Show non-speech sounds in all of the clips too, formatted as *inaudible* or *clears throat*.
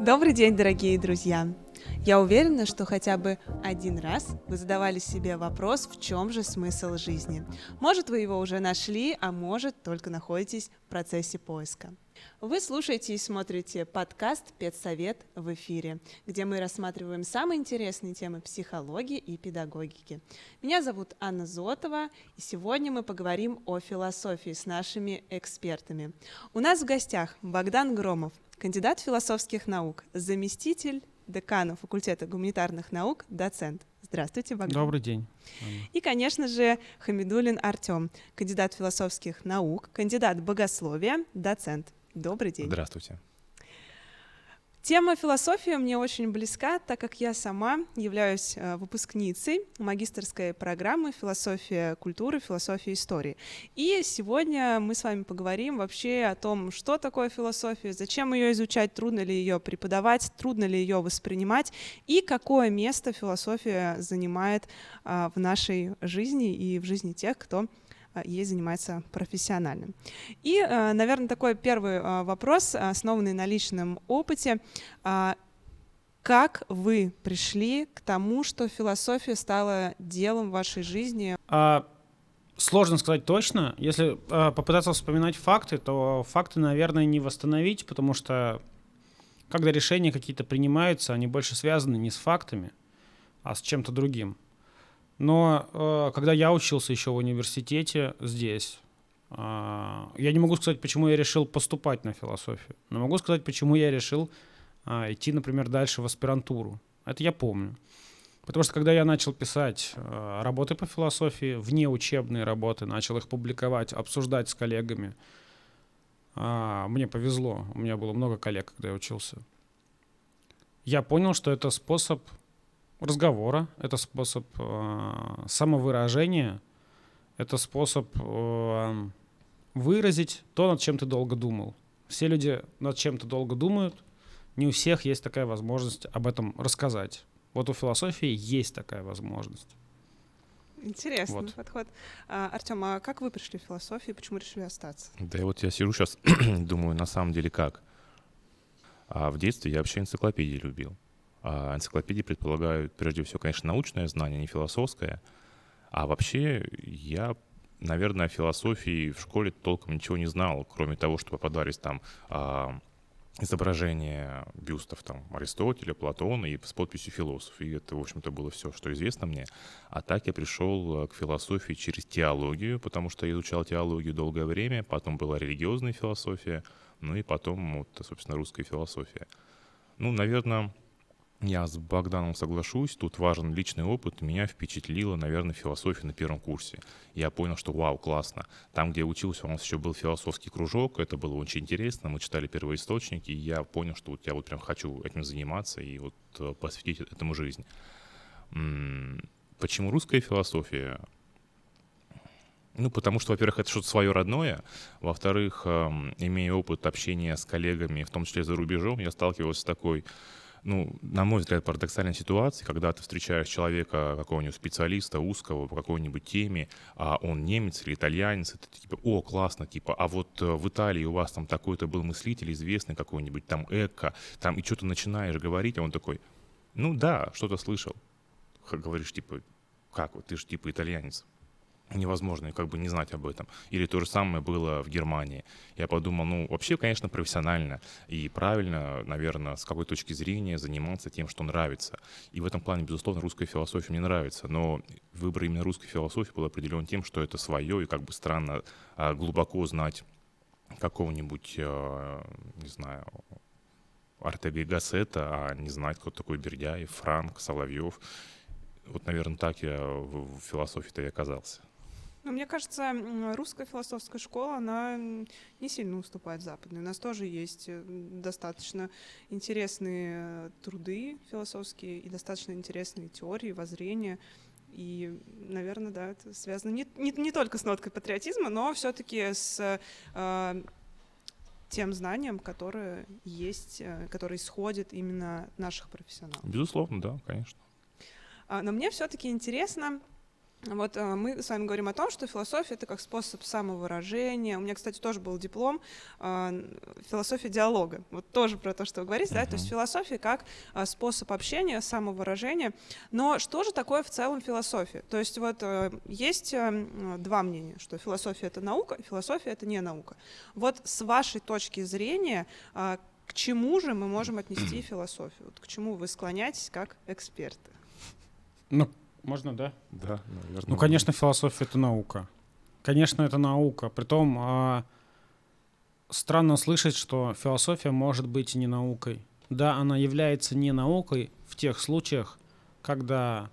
Добрый день, дорогие друзья! Я уверена, что хотя бы один раз вы задавали себе вопрос, в чем же смысл жизни. Может, вы его уже нашли, а может, только находитесь в процессе поиска. Вы слушаете и смотрите подкаст «Педсовет» в эфире, где мы рассматриваем самые интересные темы психологии и педагогики. Меня зовут Анна Зотова, и сегодня мы поговорим о философии с нашими экспертами. У нас в гостях Богдан Громов, кандидат философских наук, заместитель декана факультета гуманитарных наук, доцент. Здравствуйте, Богдан. Добрый день. И, конечно же, Хамидулин Артем, кандидат философских наук, кандидат богословия, доцент. Добрый день. Здравствуйте. Тема философии мне очень близка, так как я сама являюсь э, выпускницей магистрской программы «Философия культуры, философия истории». И сегодня мы с вами поговорим вообще о том, что такое философия, зачем ее изучать, трудно ли ее преподавать, трудно ли ее воспринимать, и какое место философия занимает а, в нашей жизни и в жизни тех, кто ей занимается профессионально. И, а, наверное, такой первый а, вопрос, основанный на личном опыте. Как вы пришли к тому, что философия стала делом вашей жизни? А, сложно сказать точно. Если а, попытаться вспоминать факты, то факты, наверное, не восстановить, потому что когда решения какие-то принимаются, они больше связаны не с фактами, а с чем-то другим. Но э, когда я учился еще в университете здесь, э, я не могу сказать, почему я решил поступать на философию, но могу сказать, почему я решил э, идти, например, дальше в аспирантуру. Это я помню. Потому что когда я начал писать э, работы по философии, вне учебные работы, начал их публиковать, обсуждать с коллегами, э, мне повезло, у меня было много коллег, когда я учился. Я понял, что это способ разговора, это способ э, самовыражения, это способ э, выразить то, над чем ты долго думал. Все люди над чем-то долго думают, не у всех есть такая возможность об этом рассказать. Вот у философии есть такая возможность. Интересный вот. подход. А, Артем, а как вы пришли в философию, почему решили остаться? Да, вот я сижу сейчас, *clears throat* думаю, на самом деле как. А в детстве я вообще энциклопедии любил. А энциклопедии предполагают, прежде всего, конечно, научное знание, не философское. А вообще я, наверное, о философии в школе толком ничего не знал, кроме того, что попадались там а, изображения бюстов там Аристотеля, Платона и с подписью философ. И это, в общем-то, было все, что известно мне. А так я пришел к философии через теологию, потому что я изучал теологию долгое время, потом была религиозная философия, ну и потом, вот, собственно, русская философия. Ну, наверное, я с Богданом соглашусь, тут важен личный опыт. Меня впечатлила, наверное, философия на первом курсе. Я понял, что вау, классно. Там, где я учился, у нас еще был философский кружок, это было очень интересно, мы читали первоисточники, и я понял, что вот я вот прям хочу этим заниматься и вот э, посвятить этому жизнь. Почему русская философия? Ну, потому что, во-первых, это что-то свое родное. Во-вторых, эм, имея опыт общения с коллегами, в том числе за рубежом, я сталкивался с такой ну, на мой взгляд, парадоксальной ситуации, когда ты встречаешь человека, какого-нибудь специалиста узкого по какой-нибудь теме, а он немец или итальянец, это типа, о, классно, типа, а вот э, в Италии у вас там такой-то был мыслитель известный какой-нибудь, там Эко, там, и что ты начинаешь говорить, а он такой, ну да, что-то слышал. Говоришь, типа, как вот, ты же типа итальянец невозможно как бы не знать об этом. Или то же самое было в Германии. Я подумал, ну, вообще, конечно, профессионально и правильно, наверное, с какой точки зрения заниматься тем, что нравится. И в этом плане, безусловно, русская философия мне нравится. Но выбор именно русской философии был определен тем, что это свое, и как бы странно а, глубоко знать какого-нибудь, а, не знаю, Артега Гассета, а не знать, кто такой Бердяев, Франк, Соловьев. Вот, наверное, так я в философии-то и оказался. Но мне кажется, русская философская школа, она не сильно уступает западной. У нас тоже есть э, достаточно интересные труды философские и достаточно интересные теории, воззрения. И, наверное, да, это связано не, не, не только с ноткой патриотизма, но все-таки с э, тем знанием, которое есть, э, которое исходит именно от наших профессионалов. Безусловно, да, конечно. А, но мне все-таки интересно, Вот э, мы с вами говорим о том, что философия это как способ самовыражения. У меня, кстати, тоже был диплом э, философия диалога. Вот тоже про то, что вы говорите, uh-huh. да, то есть философия как э, способ общения, самовыражения. Но что же такое в целом философия? То есть вот есть два мнения, что философия это наука, философия это не наука. Вот с вашей точки зрения к чему же мы можем отнести *clears throat* философию? Вот к чему вы склоняетесь как эксперты? Ну, можно, да? Да, наверное. Ну, конечно, философия — это наука. Конечно, это наука. Притом а, странно слышать, что философия может быть не наукой. Да, она является не наукой в тех случаях, когда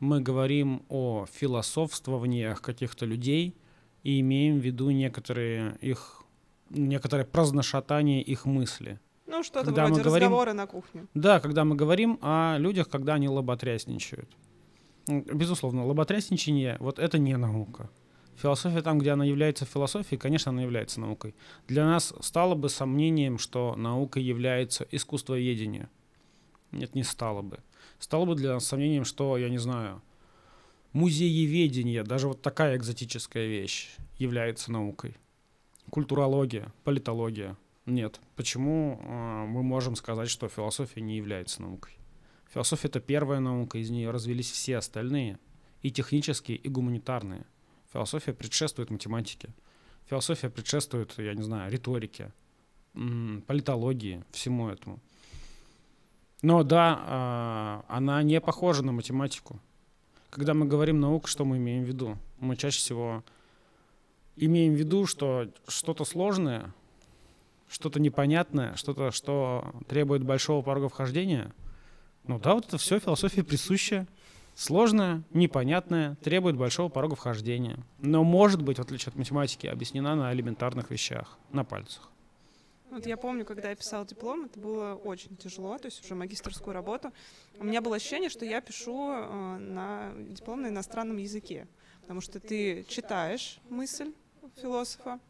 мы говорим о философствованиях каких-то людей и имеем в виду некоторые их некоторое праздношатание их мысли. Ну, что-то когда вроде мы говорим, разговора на кухне. Да, когда мы говорим о людях, когда они лоботрясничают. Безусловно, лоботрясничание — вот это не наука. Философия там, где она является философией, конечно, она является наукой. Для нас стало бы сомнением, что наукой является искусствоведение. Нет, не стало бы. Стало бы для нас сомнением, что, я не знаю, музееведение, даже вот такая экзотическая вещь, является наукой. Культурология, политология. Нет. Почему э, мы можем сказать, что философия не является наукой? Философия — это первая наука, из нее развились все остальные, и технические, и гуманитарные. Философия предшествует математике. Философия предшествует, я не знаю, риторике, политологии, всему этому. Но да, а, она не похожа на математику. Когда мы говорим наука, что мы имеем в виду? Мы чаще всего имеем в виду, что что-то сложное, что-то непонятное, что-то, что требует большого порога вхождения — ну да, вот это все философия присущая. Сложная, непонятная, требует большого порога вхождения. Но может быть, в отличие от математики, объяснена на элементарных вещах, на пальцах. Вот я помню, когда я писал диплом, это было очень тяжело, то есть уже магистрскую работу. У меня было ощущение, что я пишу э, на диплом на иностранном языке, потому что ты читаешь мысль философа,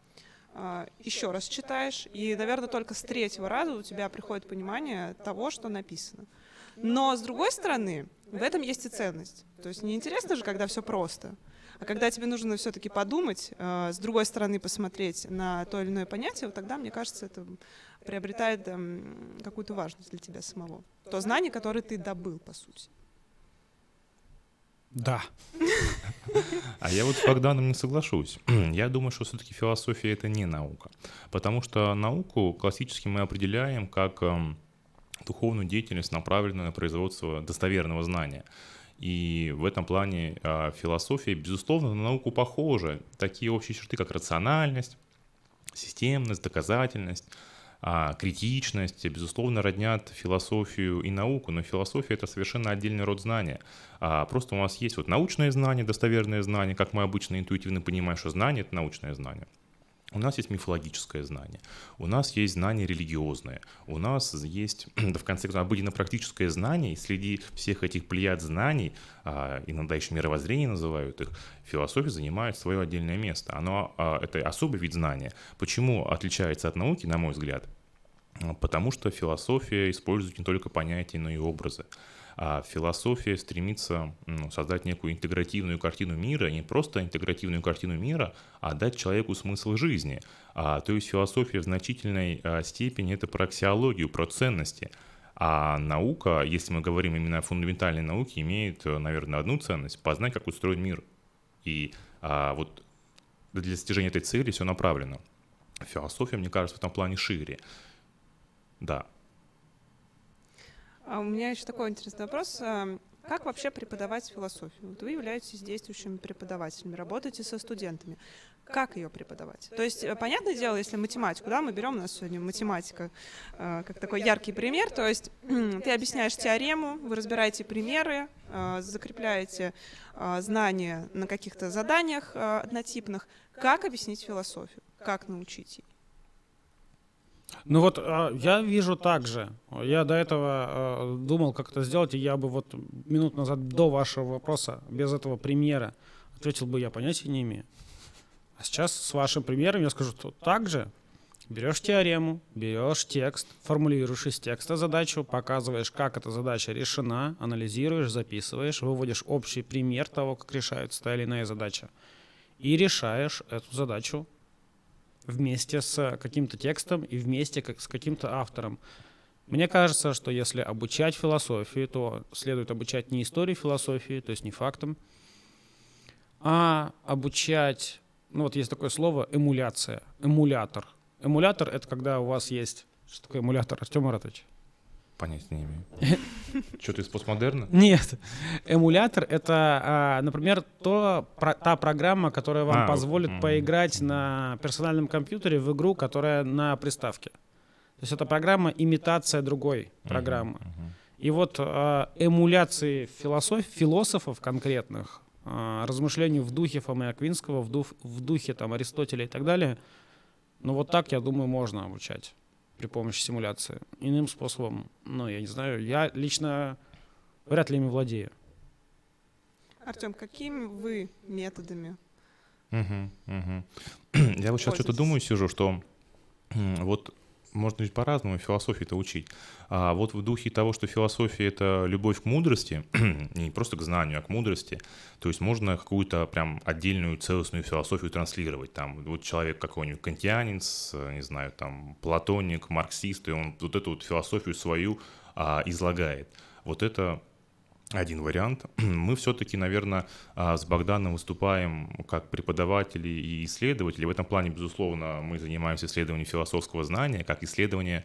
э, еще раз читаешь, и, наверное, только с третьего раза у тебя приходит понимание того, что написано. Но, с другой стороны, в этом есть и ценность. То есть неинтересно же, когда все просто. А когда тебе нужно все-таки подумать, э, с другой стороны посмотреть на то или иное понятие, вот тогда, мне кажется, это приобретает э, какую-то важность для тебя самого. То знание, которое ты добыл, по сути. Да. А я вот с Богданом не соглашусь. *clears throat* Я думаю, что все-таки философия это не наука. Потому что науку классически мы определяем как эм, духовную деятельность, направленную на производство достоверного знания. И в этом плане э, философия, безусловно, на науку похожа. Такие общие черты, как рациональность, системность, доказательность, э, критичность, безусловно, роднят философию и науку, но философия — это совершенно отдельный род знания. А просто у нас есть вот научное знание, достоверное знание, как мы обычно интуитивно понимаем, что знание — это научное знание. У нас есть мифологическое знание, у нас есть знание религиозное, у нас есть, *clears throat* да в конце концов, обыденно-практическое знание, и среди всех этих плеяд знаний, а, иногда еще мировоззрение называют их, философия занимает свое отдельное место. Оно, а, это особый вид знания. Почему отличается от науки, на мой взгляд? Потому что философия использует не только понятия, но и образы. А философия стремится ну, создать некую интегративную картину мира, не просто интегративную картину мира, а дать человеку смысл жизни. А, то есть философия в значительной а, степени это про аксиологию, про ценности. А наука, если мы говорим именно о фундаментальной науке, имеет, наверное, одну ценность – познать, как устроен мир. И а, вот для достижения этой цели все направлено. Философия, мне кажется, в этом плане шире. Да, а у меня еще такой интересный вопрос. А, как вообще преподавать философию? Вот вы являетесь действующими преподавателями, работаете со студентами. Как ее преподавать? То есть, э, понятное дело, если математику, да, мы берем у нас сегодня математика э, как такой яркий пример, то есть *clears throat* ты объясняешь теорему, вы разбираете примеры, э, закрепляете знания на каких-то заданиях однотипных. Как объяснить философию? Как научить ей? Ну вот а, я вижу так же. Я до этого а, думал, как это сделать, и я бы вот минут назад до вашего вопроса, без этого примера, ответил бы, я понятия не имею. А сейчас с вашим примером я скажу, что так же. Берешь теорему, берешь текст, формулируешь из текста задачу, показываешь, как эта задача решена, анализируешь, записываешь, выводишь общий пример того, как решается та или иная задача. И решаешь эту задачу вместе с каким-то текстом и вместе как с каким-то автором. Мне кажется, что если обучать философии, то следует обучать не истории философии, то есть не фактам, а обучать, ну вот есть такое слово эмуляция, эмулятор. Эмулятор — это когда у вас есть... Что такое эмулятор, Артем Маратович? Понятия не имею. *laughs* Что-то из постмодерна? Нет. Эмулятор — это, а, например, то, та программа, которая вам а, позволит поиграть на персональном компьютере в игру, которая на приставке. То есть это программа имитация другой программы. И вот а, эмуляции философ, философов конкретных, а, размышлений в духе Фомы Аквинского, в, дух, в духе там, Аристотеля и так далее, ну вот так, я думаю, можно обучать при помощи симуляции. Иным способом, ну, я не знаю, я лично вряд ли ими владею. Артем, какими вы методами? Угу, угу. *clears throat* Я вот сейчас что-то думаю, сижу, что вот можно ведь по-разному философии-то учить. А вот в духе того, что философия — это любовь к мудрости, *clears throat* не просто к знанию, а к мудрости, то есть можно какую-то прям отдельную целостную философию транслировать. Там вот человек какой-нибудь кантианец, не знаю, там платоник, марксист, и он вот эту вот философию свою а, излагает. Вот это один вариант. *clears throat* Мы все-таки, наверное, а, с Богданом выступаем как преподаватели и исследователи. В этом плане, безусловно, мы занимаемся исследованием философского знания, как исследование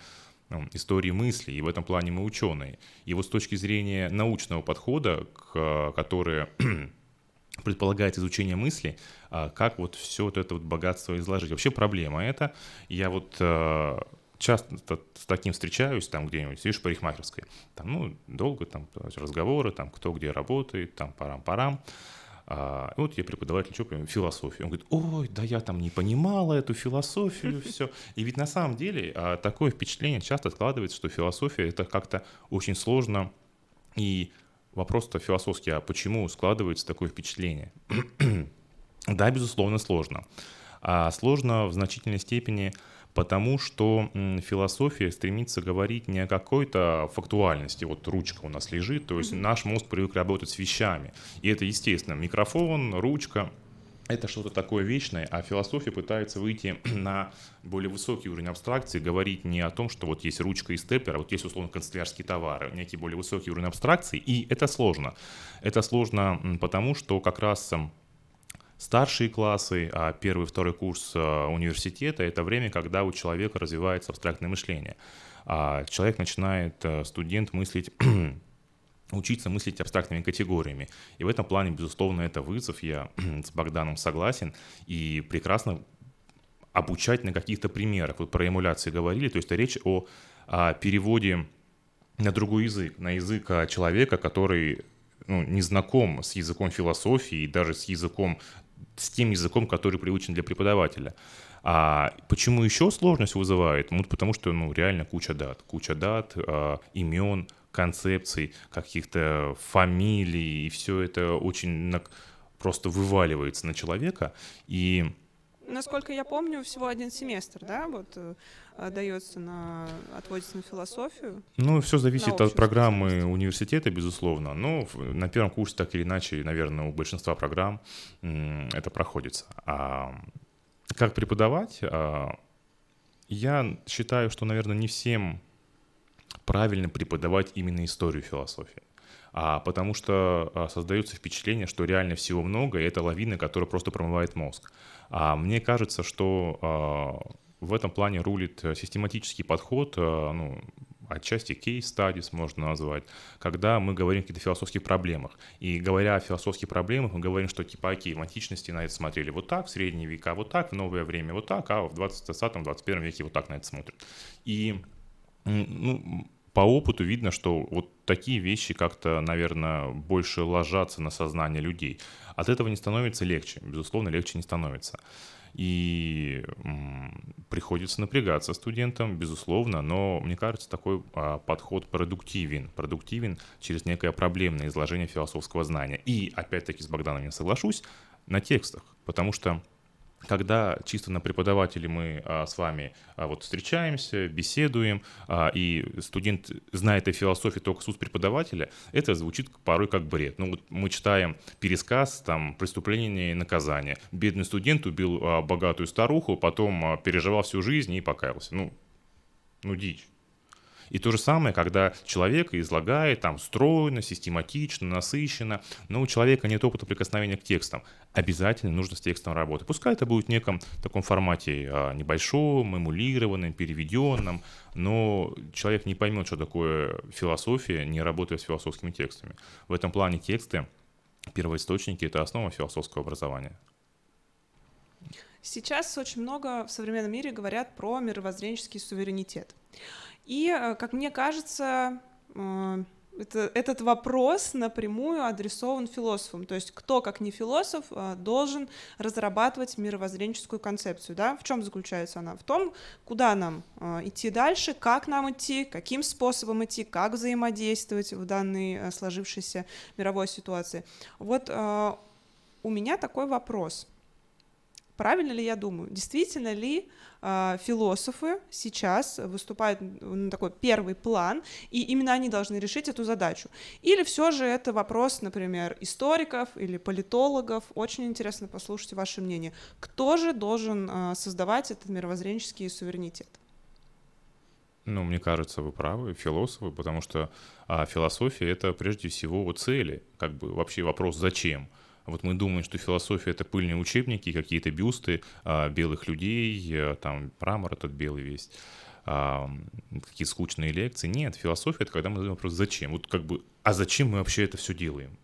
истории мысли, и в этом плане мы ученые. И вот с точки зрения научного подхода, который *clears throat* предполагает изучение мысли, а, как вот все вот это вот богатство изложить. Вообще проблема это. Я вот а, часто с таким встречаюсь, там где-нибудь, сидишь в парикмахерской, там, ну, долго там разговоры, там, кто где работает, там, парам-парам. А, вот я преподаватель, что понимаю, философию. Он говорит, ой, да я там не понимала эту философию, *laughs* все. И ведь на самом деле а, такое впечатление часто откладывается, что философия это как-то очень сложно. И вопрос-то философский, а почему складывается такое впечатление? *clears throat* да, безусловно, сложно. А сложно в значительной степени потому что философия стремится говорить не о какой-то фактуальности, вот ручка у нас лежит, то есть mm-hmm. наш мозг привык работать с вещами, и это естественно, микрофон, ручка, это что-то такое вечное, а философия пытается выйти *clears throat* на более высокий уровень абстракции, говорить не о том, что вот есть ручка и степлер, а вот есть условно канцелярские товары, некий более высокий уровень абстракции, и это сложно. Это сложно потому, что как раз старшие классы, а первый второй курс а, университета — это время, когда у человека развивается абстрактное мышление. А человек начинает, э, студент, мыслить *clears throat* учиться мыслить абстрактными категориями. И в этом плане, безусловно, это вызов, я *clears throat* с Богданом согласен, и прекрасно обучать на каких-то примерах. Вот про эмуляции говорили, то есть речь о, о переводе на другой язык, на язык а, человека, который ну, не знаком с языком философии и даже с языком с тем языком, который привычен для преподавателя. А почему еще сложность вызывает? Ну, потому что, ну, реально куча дат. Куча дат, э, имен, концепций, каких-то фамилий, и все это очень на, просто вываливается на человека. И Насколько я помню, всего один семестр, да, вот э, дается на, отводится на философию. Ну, все зависит от программы университета, безусловно. Но на первом курсе так или иначе, наверное, у большинства программ это проходится. А как преподавать? А, я считаю, что, наверное, не всем правильно преподавать именно историю философии а, потому что а, создается впечатление, что реально всего много, и это лавина, которая просто промывает мозг. А мне кажется, что а, в этом плане рулит э, систематический подход, а, ну, отчасти studies можно назвать, когда мы говорим о каких-то философских проблемах. И говоря о философских проблемах, мы говорим, что типа, окей, в античности на это смотрели вот так, в средние века вот так, в новое время вот так, а в 20-21 веке вот так на это смотрят. И ну, по опыту видно, что вот такие вещи как-то, наверное, больше ложатся на сознание людей. От этого не становится легче, безусловно, легче не становится. И приходится напрягаться студентам, безусловно, но мне кажется, такой а, подход продуктивен. Продуктивен через некое проблемное изложение философского знания. И, опять-таки, с Богданом не соглашусь, на текстах, потому что когда чисто на преподавателе мы а, с вами а, вот встречаемся, беседуем, а, и студент знает о философии только с уст преподавателя, это звучит порой как бред. Ну вот мы читаем пересказ, там, преступление и наказание. Бедный студент убил а, богатую старуху, потом а, переживал всю жизнь и покаялся. Ну, ну дичь. И то же самое, когда человек излагает там стройно, систематично, насыщенно, но у человека нет опыта прикосновения к текстам. Обязательно нужно с текстом работать. Пускай это будет в неком таком формате а, небольшом, эмулированном, переведенном, но человек не поймет, что такое философия, не работая с философскими текстами. В этом плане тексты, первоисточники — это основа философского образования. Сейчас очень много в современном мире говорят про мировоззренческий суверенитет. И, э, как мне кажется, э, это, этот вопрос напрямую адресован философам. То есть кто, как не философ, э, должен разрабатывать мировоззренческую концепцию. Да? В чем заключается она? В том, куда нам идти дальше, как нам идти, каким способом идти, как взаимодействовать в данной сложившейся мировой ситуации. Вот у меня такой вопрос. Правильно ли я думаю? Действительно ли э, философы сейчас выступают на такой первый план, и именно они должны решить эту задачу? Или все же это вопрос, например, историков или политологов? Очень интересно послушать ваше мнение. Кто же должен э, создавать этот мировоззренческий суверенитет? Ну, мне кажется, вы правы, философы, потому что а, философия — это прежде всего цели, как бы вообще вопрос «зачем?». Вот мы думаем, что философия — это пыльные учебники, какие-то бюсты а, белых людей, а, там мрамор этот белый весь, а, какие скучные лекции. Нет, философия — это когда мы задаем вопрос «зачем?». Вот как бы «а зачем мы вообще это все делаем?»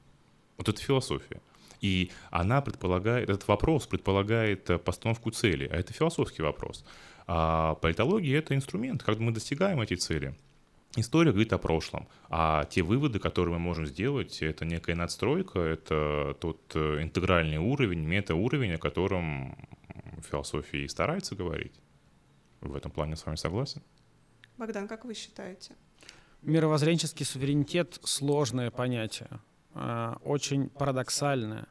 Вот это философия. И она предполагает, этот вопрос предполагает э, постановку цели, а это философский вопрос. А политология — это инструмент, как мы достигаем эти цели — История говорит о прошлом, а те выводы, которые мы можем сделать, это некая надстройка, это тот э, интегральный уровень, метауровень, о котором философия и старается говорить. В этом плане с вами согласен. Богдан, как вы считаете? Мировоззренческий суверенитет — сложное понятие, э, очень парадоксальное.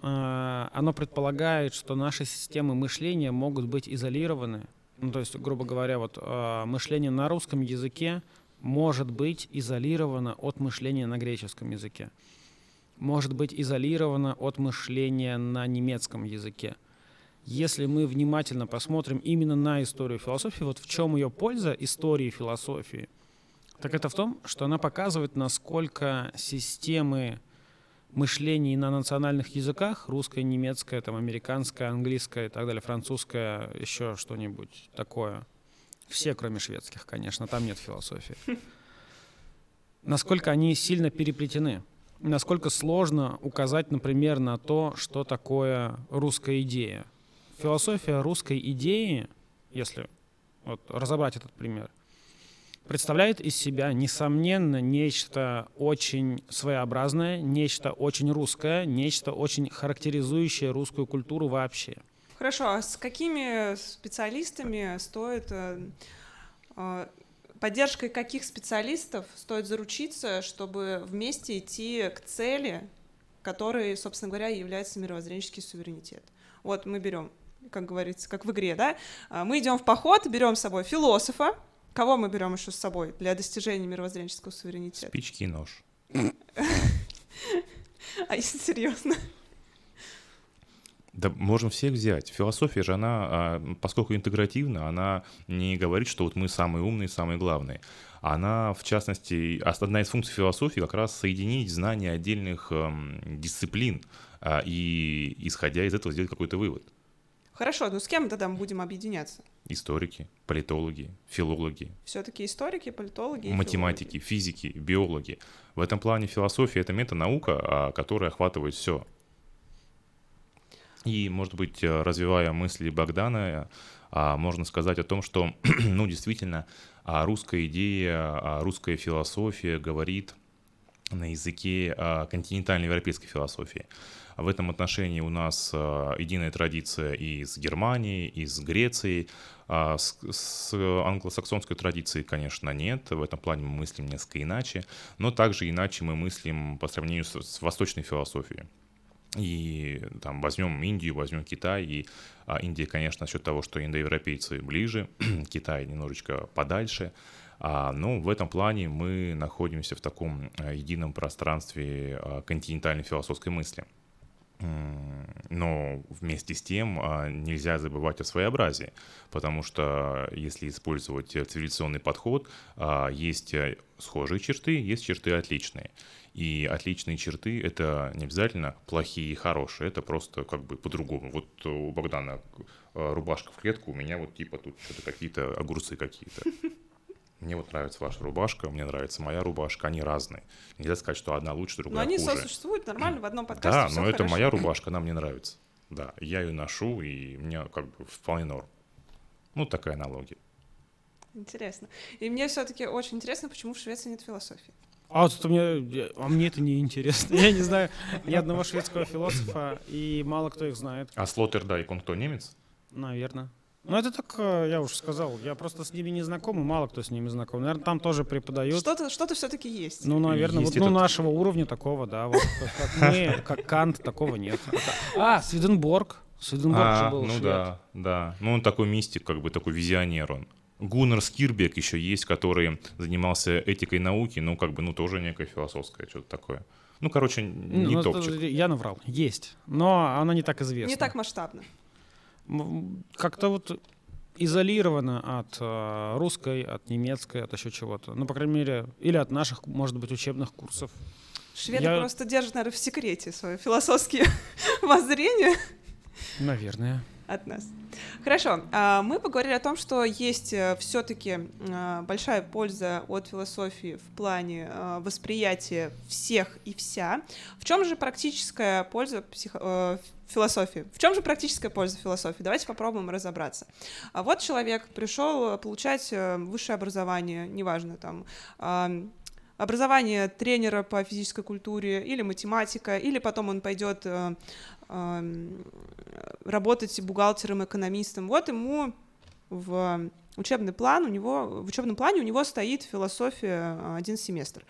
Э, оно предполагает, что наши системы мышления могут быть изолированы — ну, то есть, грубо говоря, вот э, мышление на русском языке может быть изолировано от мышления на греческом языке, может быть изолировано от мышления на немецком языке. Если мы внимательно посмотрим именно на историю философии, вот в чем ее польза истории философии, так это в том, что она показывает, насколько системы мышлении на национальных языках, русское, немецкое, там, американское, английское и так далее, французское, еще что-нибудь такое. Все, кроме шведских, конечно, там нет философии. Насколько они сильно переплетены. Насколько сложно указать, например, на то, что такое русская идея. Философия русской идеи, если вот, разобрать этот пример, представляет из себя, несомненно, нечто очень своеобразное, нечто очень русское, нечто очень характеризующее русскую культуру вообще. Хорошо, а с какими специалистами стоит э, э, поддержкой каких специалистов стоит заручиться, чтобы вместе идти к цели, которой, собственно говоря, является мировоззренческий суверенитет? Вот мы берем, как говорится, как в игре, да, а, мы идем в поход, берем с собой философа, Кого мы берем еще с собой для достижения мировоззренческого суверенитета? Спички и нож. А если серьезно? Да, можем всех взять. Философия же, она, а, поскольку интегративна, она не говорит, что вот мы самые умные, самые главные. Она, в частности, одна из функций философии как раз соединить знания отдельных эм, дисциплин а, и, исходя из этого, сделать какой-то вывод. Хорошо, ну с кем тогда мы будем объединяться? Историки, политологи, филологи. Все-таки историки, политологи. Математики, филологи. физики, биологи. В этом плане философия это метанаука, а, которая охватывает все. И, может быть, э, развивая мысли Богдана, а, можно сказать о том, что, *clears throat* ну, действительно, а, русская идея, русская философия говорит на языке континентальной европейской философии. В этом отношении у нас э, единая традиция из Германии, из Греции. А с, с англосаксонской традицией, конечно, нет. В этом плане мы мыслим несколько иначе. Но также иначе мы мыслим по сравнению с, с восточной философией. И там возьмем Индию, возьмем Китай, и а, Индия, конечно, за счет того, что индоевропейцы ближе, *clears throat* Китай немножечко подальше, а, ну, в этом плане мы находимся в таком а, едином пространстве а, континентальной философской мысли. Но вместе с тем а, нельзя забывать о своеобразии, потому что если использовать цивилизационный подход, а, есть схожие черты, есть черты отличные. И отличные черты — это не обязательно плохие и хорошие, это просто как бы по-другому. Вот у Богдана э, рубашка в клетку, у меня вот типа тут что-то какие-то огурцы какие-то. Мне вот нравится ваша рубашка, мне нравится моя рубашка, они разные. Нельзя сказать, что одна лучше, другая хуже. Но они сосуществуют нормально в одном подкасте. Да, но это хорошо. моя рубашка, она мне нравится. Да, я ее ношу, и мне как бы вполне норм. Ну, такая аналогия. Интересно. И мне все-таки очень интересно, почему в Швеции нет философии. А вот мне, а мне это не интересно. *laughs* Я не знаю ни одного шведского философа, и мало кто их знает. А Слоттердайк, он кто, немец? Наверное. Ну, это так, э, я уже сказал, я просто с ними не знаком, и мало кто с ними знаком. Наверное, там тоже преподают. Что-то что все-таки есть. Ну, наверное, есть вот, ну, нашего уровня такого, да. Вот, как *laughs* мы, как Кант, такого нет. А, Свиденборг. Свиденборг а, же был Ну швед. да, да. Ну, он такой мистик, как бы такой визионер он. Гуннер Скирбек еще есть, который занимался этикой науки, ну, как бы, ну, тоже некое философское что-то такое. Ну, короче, не ну, топчик. Я наврал. Есть. Но она не так известна. Не так масштабно. Как-то вот изолировано от э, русской, от немецкой, от еще чего-то. Ну, по крайней мере, или от наших, может быть, учебных курсов. Шведы Я... просто держат, наверное, в секрете свои философские *laughs* воззрения. Наверное от нас. Хорошо, а, мы поговорили о том, что есть э, все-таки а, большая польза от философии в плане а, восприятия всех и вся. В чем же практическая польза психо э, философии? В чем же практическая польза философии? Давайте попробуем разобраться. Вот человек пришел получать э, высшее образование, неважно там образование тренера по физической культуре или математика, или потом он пойдет э, э, работать бухгалтером, экономистом. Вот ему в учебный план у него в учебном плане у него стоит философия э, один семестр.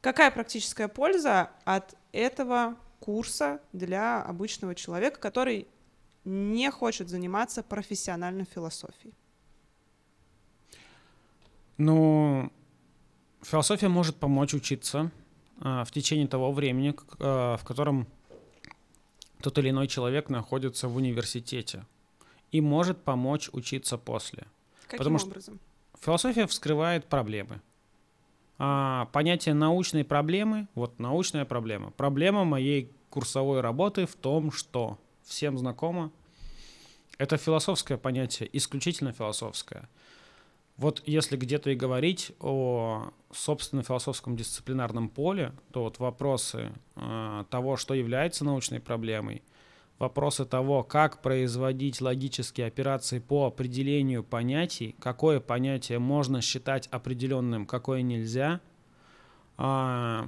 Какая практическая польза от этого курса для обычного человека, который не хочет заниматься профессиональной философией? Ну, Философия может помочь учиться э, в течение того времени, э, в котором тот или иной человек находится в университете, и может помочь учиться после. Каким Потому образом? Что философия вскрывает проблемы. А, понятие научной проблемы, вот научная проблема. Проблема моей курсовой работы в том, что всем знакомо. Это философское понятие, исключительно философское. Вот если где-то и говорить о собственно философском дисциплинарном поле, то вот вопросы э, того, что является научной проблемой, вопросы того, как производить логические операции по определению понятий, какое понятие можно считать определенным, какое нельзя, э,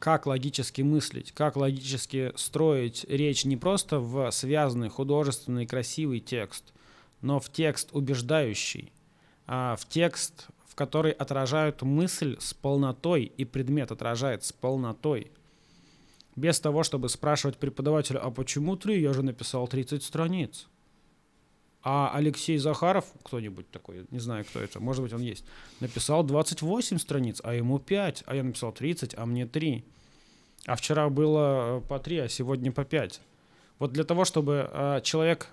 как логически мыслить, как логически строить речь не просто в связанный, художественный, красивый текст, но в текст убеждающий, в текст, в который отражают мысль с полнотой и предмет отражает с полнотой. Без того, чтобы спрашивать преподавателя, а почему три? Я же написал 30 страниц. А Алексей Захаров, кто-нибудь такой, не знаю, кто это, может быть, он есть, написал 28 страниц, а ему 5, а я написал 30, а мне 3. А вчера было э, по 3, а сегодня по 5. Вот для того, чтобы э, человек,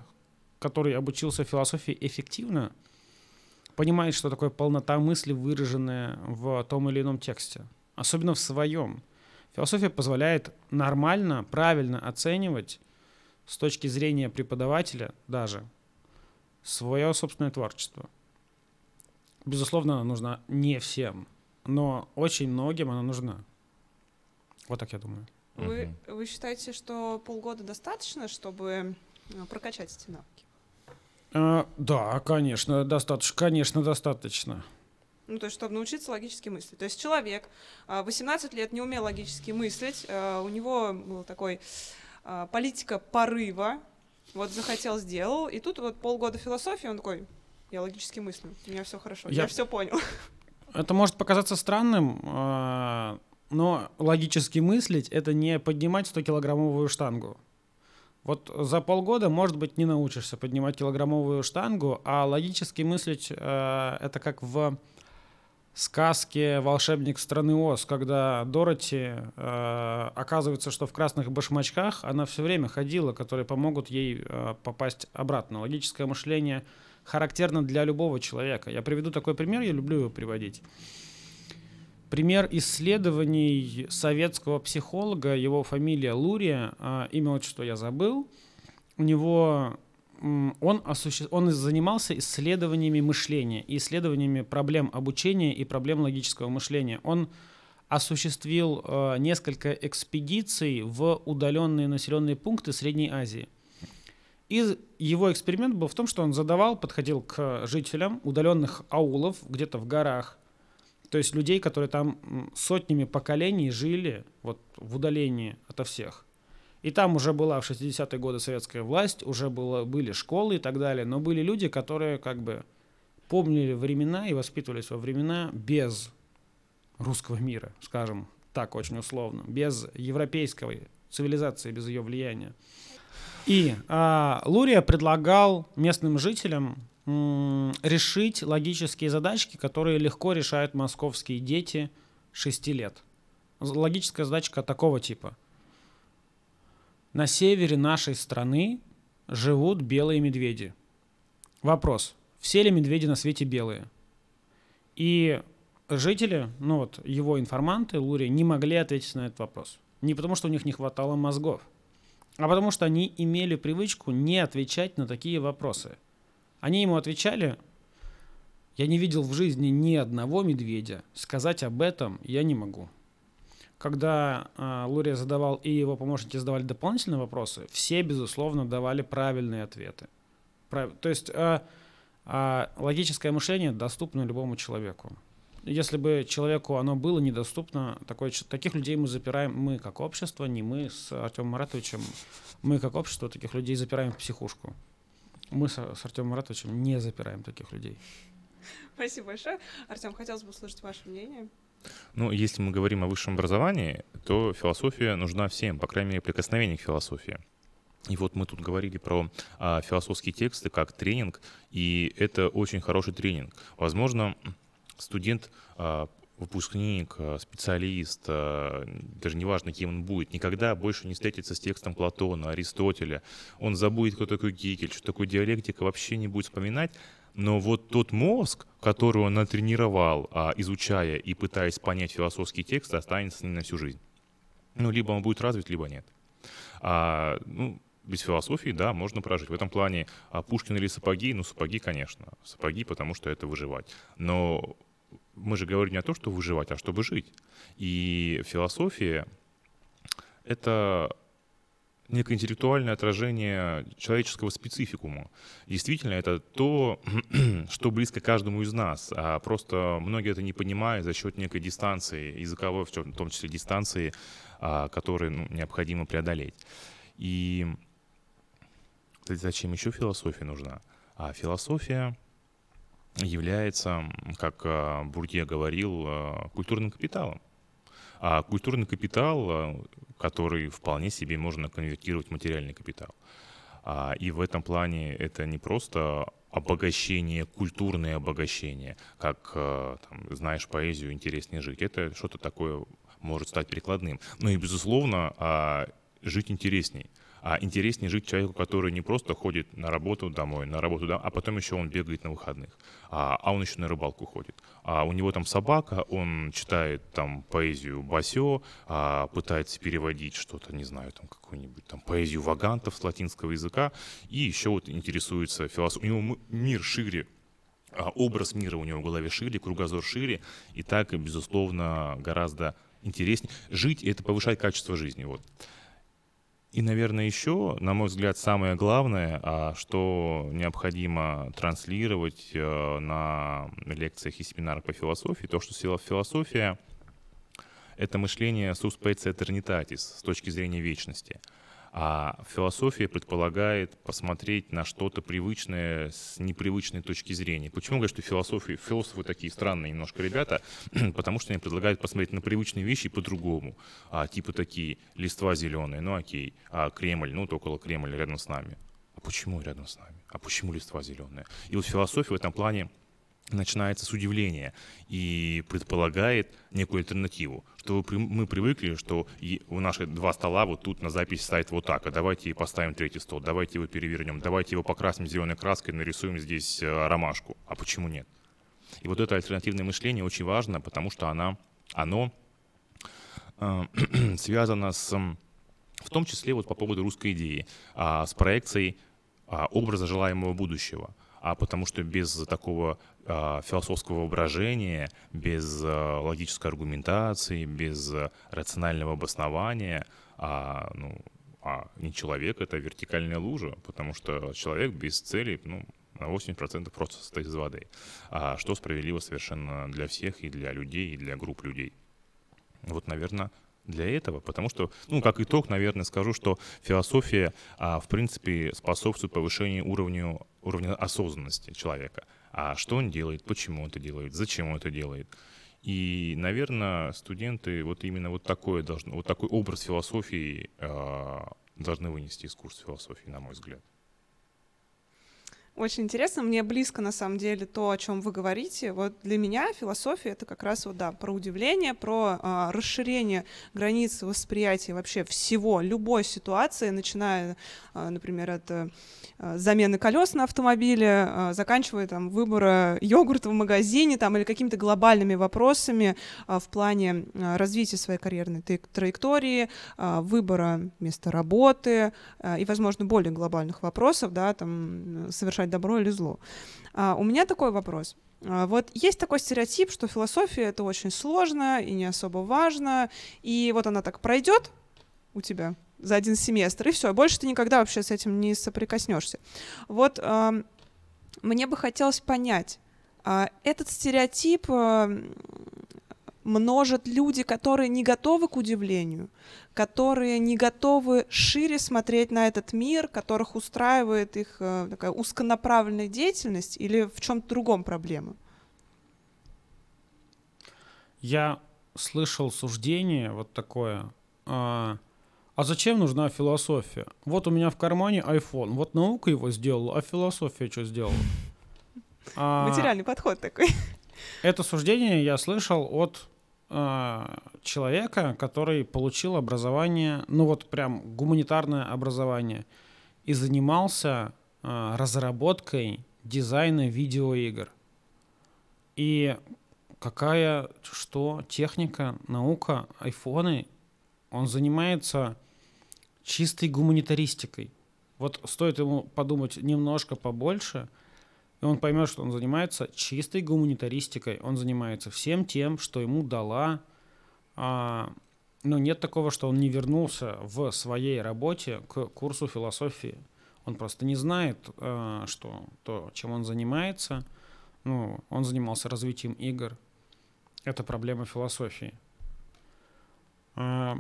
который обучился философии эффективно, понимает, что такое полнота мысли, выраженная в том или ином тексте, особенно в своем. Философия позволяет нормально, правильно оценивать с точки зрения преподавателя даже свое собственное творчество. Безусловно, она нужна не всем, но очень многим она нужна. Вот так я думаю. Вы, вы считаете, что полгода достаточно, чтобы э, прокачать эти навыки? А, да, конечно, достаточно, конечно, достаточно. Ну, то есть, чтобы научиться логически мыслить. То есть человек 18 а, лет не умел логически мыслить, а, у него был такой а, политика порыва, вот захотел, сделал, и тут вот полгода философии, он такой, я логически мыслю, у меня все хорошо, я, я все понял. Это может показаться странным, но логически мыслить — это не поднимать 100-килограммовую штангу. Вот за полгода, может быть, не научишься поднимать килограммовую штангу, а логически мыслить э, это как в сказке «Волшебник страны Оз», когда Дороти э, оказывается, что в красных башмачках она все время ходила, которые помогут ей э, попасть обратно. Логическое мышление характерно для любого человека. Я приведу такой пример, я люблю его приводить. Пример исследований советского психолога, его фамилия Лурия, а, имя отчество я забыл. У него он, осуще... он занимался исследованиями мышления, исследованиями проблем обучения и проблем логического мышления. Он осуществил э, несколько экспедиций в удаленные населенные пункты Средней Азии. И его эксперимент был в том, что он задавал, подходил к жителям удаленных аулов где-то в горах, то есть людей, которые там сотнями поколений жили вот в удалении ото всех. И там уже была в 60-е годы советская власть, уже было, были школы и так далее, но были люди, которые как бы помнили времена и воспитывались во времена без русского мира, скажем так очень условно, без европейской цивилизации, без ее влияния. И а, Лурия предлагал местным жителям решить логические задачки, которые легко решают московские дети 6 лет. Логическая задачка такого типа. На севере нашей страны живут белые медведи. Вопрос. Все ли медведи на свете белые? И жители, ну вот его информанты, Лури, не могли ответить на этот вопрос. Не потому, что у них не хватало мозгов, а потому что они имели привычку не отвечать на такие вопросы – они ему отвечали, я не видел в жизни ни одного медведя, сказать об этом я не могу. Когда э, Лурия задавал и его помощники задавали дополнительные вопросы, все, безусловно, давали правильные ответы. Прав... То есть э, э, логическое мышление доступно любому человеку. Если бы человеку оно было недоступно, такое, таких людей мы запираем, мы как общество, не мы с Артемом Маратовичем, мы как общество таких людей запираем в психушку. Мы с, с Артемом Маратовичем не запираем таких людей. Спасибо большое. Артем, хотелось бы услышать ваше мнение. Ну, если мы говорим о высшем образовании, то философия нужна всем, по крайней мере, прикосновение к философии. И вот мы тут говорили про а, философские тексты как тренинг, и это очень хороший тренинг. Возможно, студент а, выпускник, э, специалист, э, даже неважно, кем он будет, никогда больше не встретится с текстом Платона, Аристотеля. Он забудет, кто такой Гегель, что такое диалектика, вообще не будет вспоминать. Но вот тот мозг, который он натренировал, а, изучая и пытаясь понять философские тексты, останется на всю жизнь. Ну, либо он будет развит, либо нет. А, ну, без философии, да, можно прожить. В этом плане а Пушкин или сапоги, ну, сапоги, конечно. Сапоги, потому что это выживать. Но мы же говорим не о том, что выживать, а чтобы жить. И философия — это некое интеллектуальное отражение человеческого спецификума. Действительно, это то, *clears throat* что близко каждому из нас, а просто многие это не понимают за счет некой дистанции, языковой, в том числе дистанции, а, которую ну, необходимо преодолеть. И зачем еще философия нужна? А философия является, как а, Бурье говорил, а, культурным капиталом. А культурный капитал, а, который вполне себе можно конвертировать в материальный капитал. И в этом плане это не просто обогащение, культурное обогащение, как, там, знаешь, поэзию интереснее жить. Это что-то такое может стать прикладным. Ну и, безусловно, жить интересней а интереснее жить человеку, который не просто ходит на работу домой, на работу домой, а потом еще он бегает на выходных, а, а он еще на рыбалку ходит. А у него там собака, он читает там поэзию Басё, а, пытается переводить что-то, не знаю, там какую-нибудь там поэзию вагантов с латинского языка, и еще вот интересуется философией. У него мир шире, а, образ мира у него в голове шире, кругозор шире, и так, безусловно, гораздо интереснее. Жить — это повышать качество жизни. Вот. И, наверное, еще, на мой взгляд, самое главное, а, что необходимо транслировать э, на лекциях и семинарах по философии, то, что философия — это мышление suspecie eternitatis с точки зрения вечности. А философия предполагает посмотреть на что-то привычное с непривычной точки зрения. Почему говорю, что философии, философы такие странные немножко ребята? *clears throat* Потому что они предлагают посмотреть на привычные вещи по-другому. А, типа такие, листва зеленые, ну окей, а Кремль, ну вот около Кремля рядом с нами. А почему рядом с нами? А почему листва зеленая? И вот философия в этом плане начинается с удивления и предполагает некую альтернативу. Что мы привыкли, что у наших два стола вот тут на запись стоит вот так, а давайте поставим третий стол, давайте его перевернем, давайте его покрасим зеленой краской, нарисуем здесь э, ромашку. А почему нет? И вот это альтернативное мышление очень важно, потому что она, оно э, *clears throat* связано с, в том числе вот по поводу русской идеи, э, с проекцией э, образа желаемого будущего – а потому что без такого э, философского воображения, без э, логической аргументации, без э, рационального обоснования, а, ну, а не человек, это вертикальная лужа, потому что человек без цели, ну, на 80% просто состоит из воды. А что справедливо совершенно для всех, и для людей, и для групп людей. Вот, наверное, для этого, потому что, ну, как итог, наверное, скажу, что философия, а, в принципе, способствует повышению уровня, уровня осознанности человека. А что он делает, почему он это делает, зачем он это делает. И, наверное, студенты вот именно вот такое должны, вот такой образ философии э, должны вынести из курса философии, на мой взгляд. Очень интересно, мне близко на самом деле то, о чем вы говорите. Вот для меня философия это как раз вот да про удивление, про а, расширение границ восприятия вообще всего, любой ситуации, начиная, а, например, от а, замены колес на автомобиле, а, заканчивая там выбора йогурта в магазине там или какими-то глобальными вопросами а, в плане а, развития своей карьерной траектории, а, выбора места работы а, и, возможно, более глобальных вопросов, да, там совершать добро или зло. А, у меня такой вопрос. А, вот есть такой стереотип, что философия это очень сложно и не особо важно, и вот она так пройдет у тебя за один семестр, и все, больше ты никогда вообще с этим не соприкоснешься. Вот мне бы хотелось понять, а, этот стереотип множат люди, которые не готовы к удивлению, которые не готовы шире смотреть на этот мир, которых устраивает их э, такая узконаправленная деятельность или в чем-то другом проблема? Я слышал суждение вот такое. А, а зачем нужна философия? Вот у меня в кармане iPhone, вот наука его сделала, а философия что сделала? *laughs* А, Материальный подход такой. Это суждение я слышал от э, человека, который получил образование, ну вот прям гуманитарное образование, и занимался э, разработкой дизайна видеоигр. И какая, что, техника, наука, айфоны, он занимается чистой гуманитаристикой. Вот стоит ему подумать немножко побольше – и он поймет, что он занимается чистой гуманитаристикой, он занимается всем тем, что ему дала... А, но нет такого, что он не вернулся в своей работе к курсу философии. Он просто не знает, а, что то, чем он занимается, ну, он занимался развитием игр. Это проблема философии. А,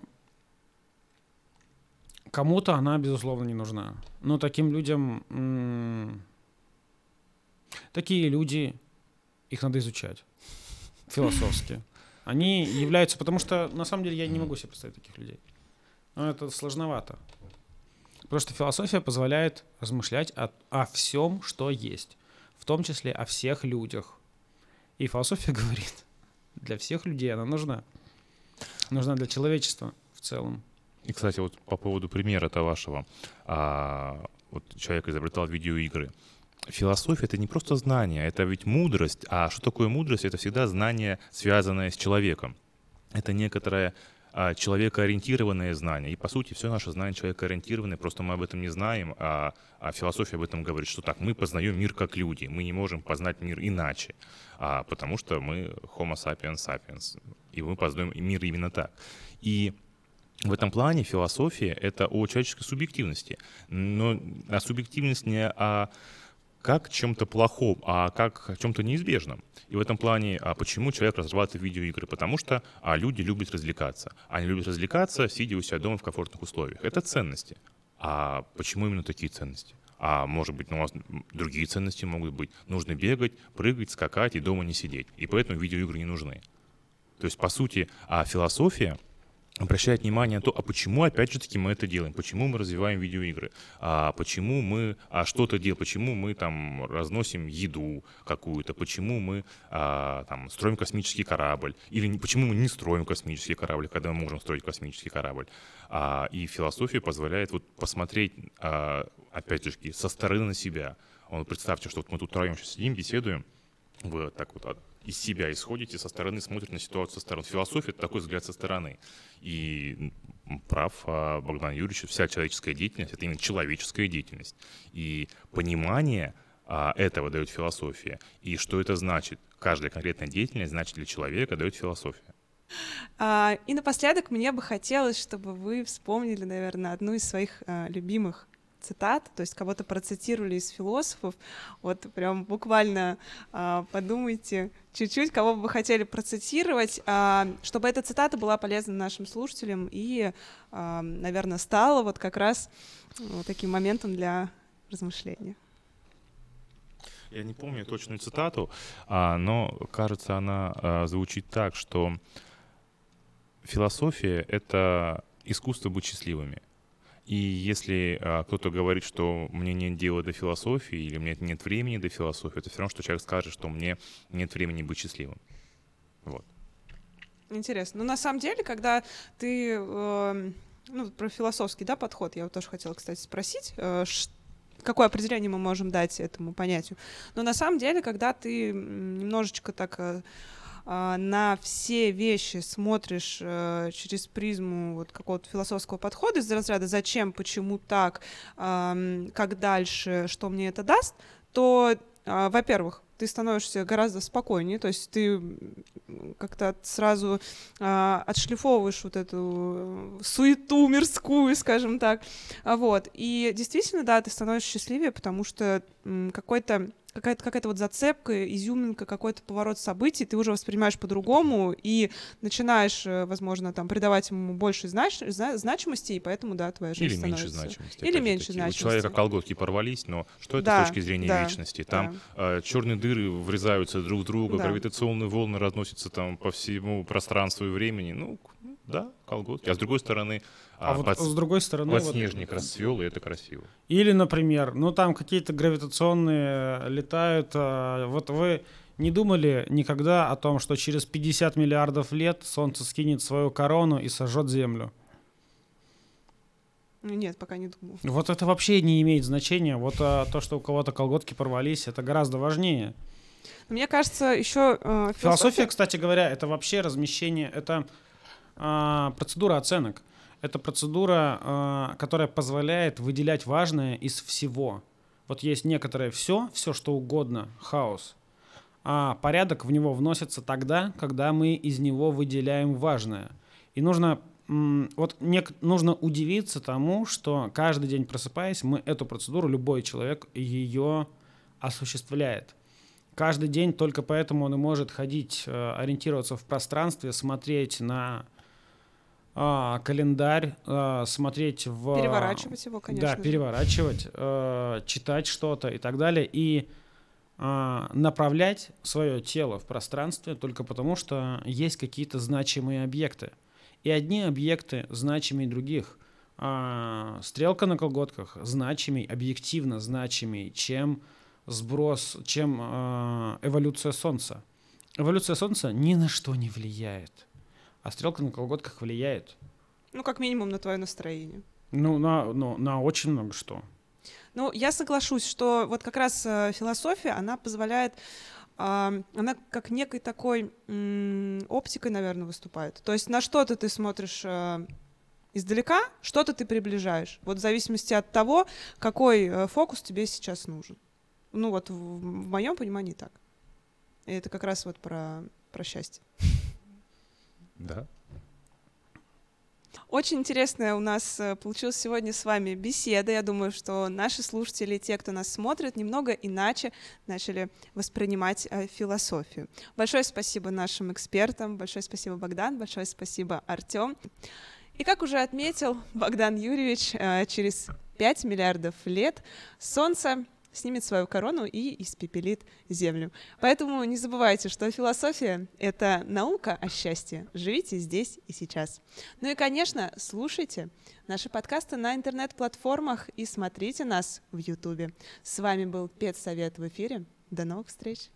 кому-то она, безусловно, не нужна. Но таким людям Такие люди, их надо изучать философски. Они являются, потому что на самом деле я не могу себе представить таких людей. Но это сложновато. Что философия позволяет размышлять о, о всем, что есть, в том числе о всех людях. И философия *laughs* говорит, для всех людей она нужна. Нужна для человечества в целом. И, кстати, вот по поводу примера-то вашего. А, вот человек изобретал видеоигры философия — это не просто знание, это ведь мудрость. А что такое мудрость? Это всегда знание, связанное с человеком. Это некоторое а, человекоориентированное знание. И, по сути, все наше знание человекоориентированное, просто мы об этом не знаем, а, а философия об этом говорит, что так, мы познаем мир как люди, мы не можем познать мир иначе, а, потому что мы homo sapiens sapiens, и мы познаем мир именно так. И в этом плане философия — это о человеческой субъективности. Но а субъективность не о как чем-то плохом, а как чем-то неизбежном. И в этом плане, а почему человек разрабатывает видеоигры? Потому что а, люди любят развлекаться. Они любят развлекаться, сидя у себя дома в комфортных условиях. Это ценности. А почему именно такие ценности? А может быть, ну, у вас другие ценности могут быть. Нужно бегать, прыгать, скакать и дома не сидеть. И поэтому видеоигры не нужны. То есть, по сути, а философия — обращает внимание на то, а почему, опять же таки, мы это делаем, почему мы развиваем видеоигры, а почему мы а что-то делаем, почему мы там разносим еду какую-то, почему мы а, там строим космический корабль, или почему мы не строим космический корабль, когда мы можем строить космический корабль. А, и философия позволяет вот посмотреть, а, опять же таки, со стороны на себя. Вот представьте, что вот мы тут втроем сейчас сидим, беседуем, вы так вот из себя исходите, со стороны смотрите на ситуацию со стороны. Философия — это такой взгляд со стороны. И прав а, Богдан Юрьевич, вся человеческая деятельность — это именно человеческая деятельность. И понимание а, этого дает философия. И что это значит? Каждая конкретная деятельность значит для человека дает философия. А, и напоследок мне бы хотелось, чтобы вы вспомнили, наверное, одну из своих любимых цитат, то есть кого-то процитировали из философов, вот прям буквально а, подумайте чуть-чуть, кого бы вы хотели процитировать, а, чтобы эта цитата была полезна нашим слушателям и, а, наверное, стала вот как раз вот таким моментом для размышления. Я не помню точную цитату, а, но кажется, она а, звучит так, что философия — это искусство быть счастливыми. И если а, кто-то говорит, что мне нет дела до философии, или мне нет времени до философии, это все равно, что человек скажет, что мне нет времени быть счастливым. Вот. Интересно. Ну, на самом деле, когда ты... Э, ну, про философский да, подход, я вот тоже хотела, кстати, спросить, э, какое определение мы можем дать этому понятию. Но на самом деле, когда ты немножечко так... Э, а, на все вещи смотришь э, через призму вот какого-то философского подхода из разряда «зачем?», «почему так?», «как дальше?», «что мне это даст?», то, а, во-первых, ты становишься гораздо спокойнее, то есть ты как-то сразу э, отшлифовываешь вот эту суету мирскую, скажем так, вот, и действительно, да, ты становишься счастливее, потому что какой-то какая-то какая вот зацепка, изюминка, какой-то поворот событий, ты уже воспринимаешь по-другому и начинаешь, э, возможно, там придавать ему больше знач значимости, и поэтому, да, твоя жизнь Или становится... меньше значимости. Или меньше значимости. У человека колготки порвались, но что это да, с точки зрения да, вечности? Там да. э, черные дыры врезаются друг в друга, да. гравитационные волны разносятся там по всему пространству и времени. Ну, да, колготки. А с другой стороны, а, а вот под, с другой стороны... Подснежник вот, расцвел, и это красиво. Или, например, ну там какие-то гравитационные летают. А, вот вы не думали никогда о том, что через 50 миллиардов лет Солнце скинет свою корону и сожжет Землю? Ну, нет, пока не думал. Вот это вообще не имеет значения. Вот а, то, что у кого-то колготки порвались, это гораздо важнее. Мне кажется, еще э, философия... философия, кстати говоря, это вообще размещение, это э, процедура оценок. Это процедура, э, которая позволяет выделять важное из всего. Вот есть некоторое все, все что угодно, хаос. А порядок в него вносится тогда, когда мы из него выделяем важное. И нужно вот не, нужно удивиться тому, что каждый день просыпаясь, мы эту процедуру, любой человек ее осуществляет. Каждый день только поэтому он и может ходить, э, ориентироваться в пространстве, смотреть на а, календарь, а, смотреть в... Переворачивать его, конечно Да, же. переворачивать, а, читать что-то и так далее. И а, направлять свое тело в пространстве только потому, что есть какие-то значимые объекты. И одни объекты значимее других. А, стрелка на колготках значимей, объективно значимей, чем сброс, чем а, эволюция Солнца. Эволюция Солнца ни на что не влияет а стрелка на колготках влияет. Ну, как минимум на твое настроение. Ну, на, ну, на очень много что. Ну, я соглашусь, что вот как раз э, философия, она позволяет, э, она как некой такой э, оптикой, наверное, выступает. То есть на что-то ты смотришь э, издалека, что-то ты приближаешь. Вот в зависимости от того, какой э, фокус тебе сейчас нужен. Ну вот в, в моем понимании так. И это как раз вот про, про счастье. Да. Очень интересная у нас э, получилась сегодня с вами беседа. Я думаю, что наши слушатели, те, кто нас смотрит, немного иначе начали воспринимать э, философию. Большое спасибо нашим экспертам, большое спасибо Богдан, большое спасибо Артем. И как уже отметил Богдан Юрьевич, э, через 5 миллиардов лет Солнце снимет свою корону и испепелит Землю. Поэтому не забывайте, что философия — это наука о счастье. Живите здесь и сейчас. Ну и, конечно, слушайте наши подкасты на интернет-платформах и смотрите нас в Ютубе. С вами был Педсовет в эфире. До новых встреч!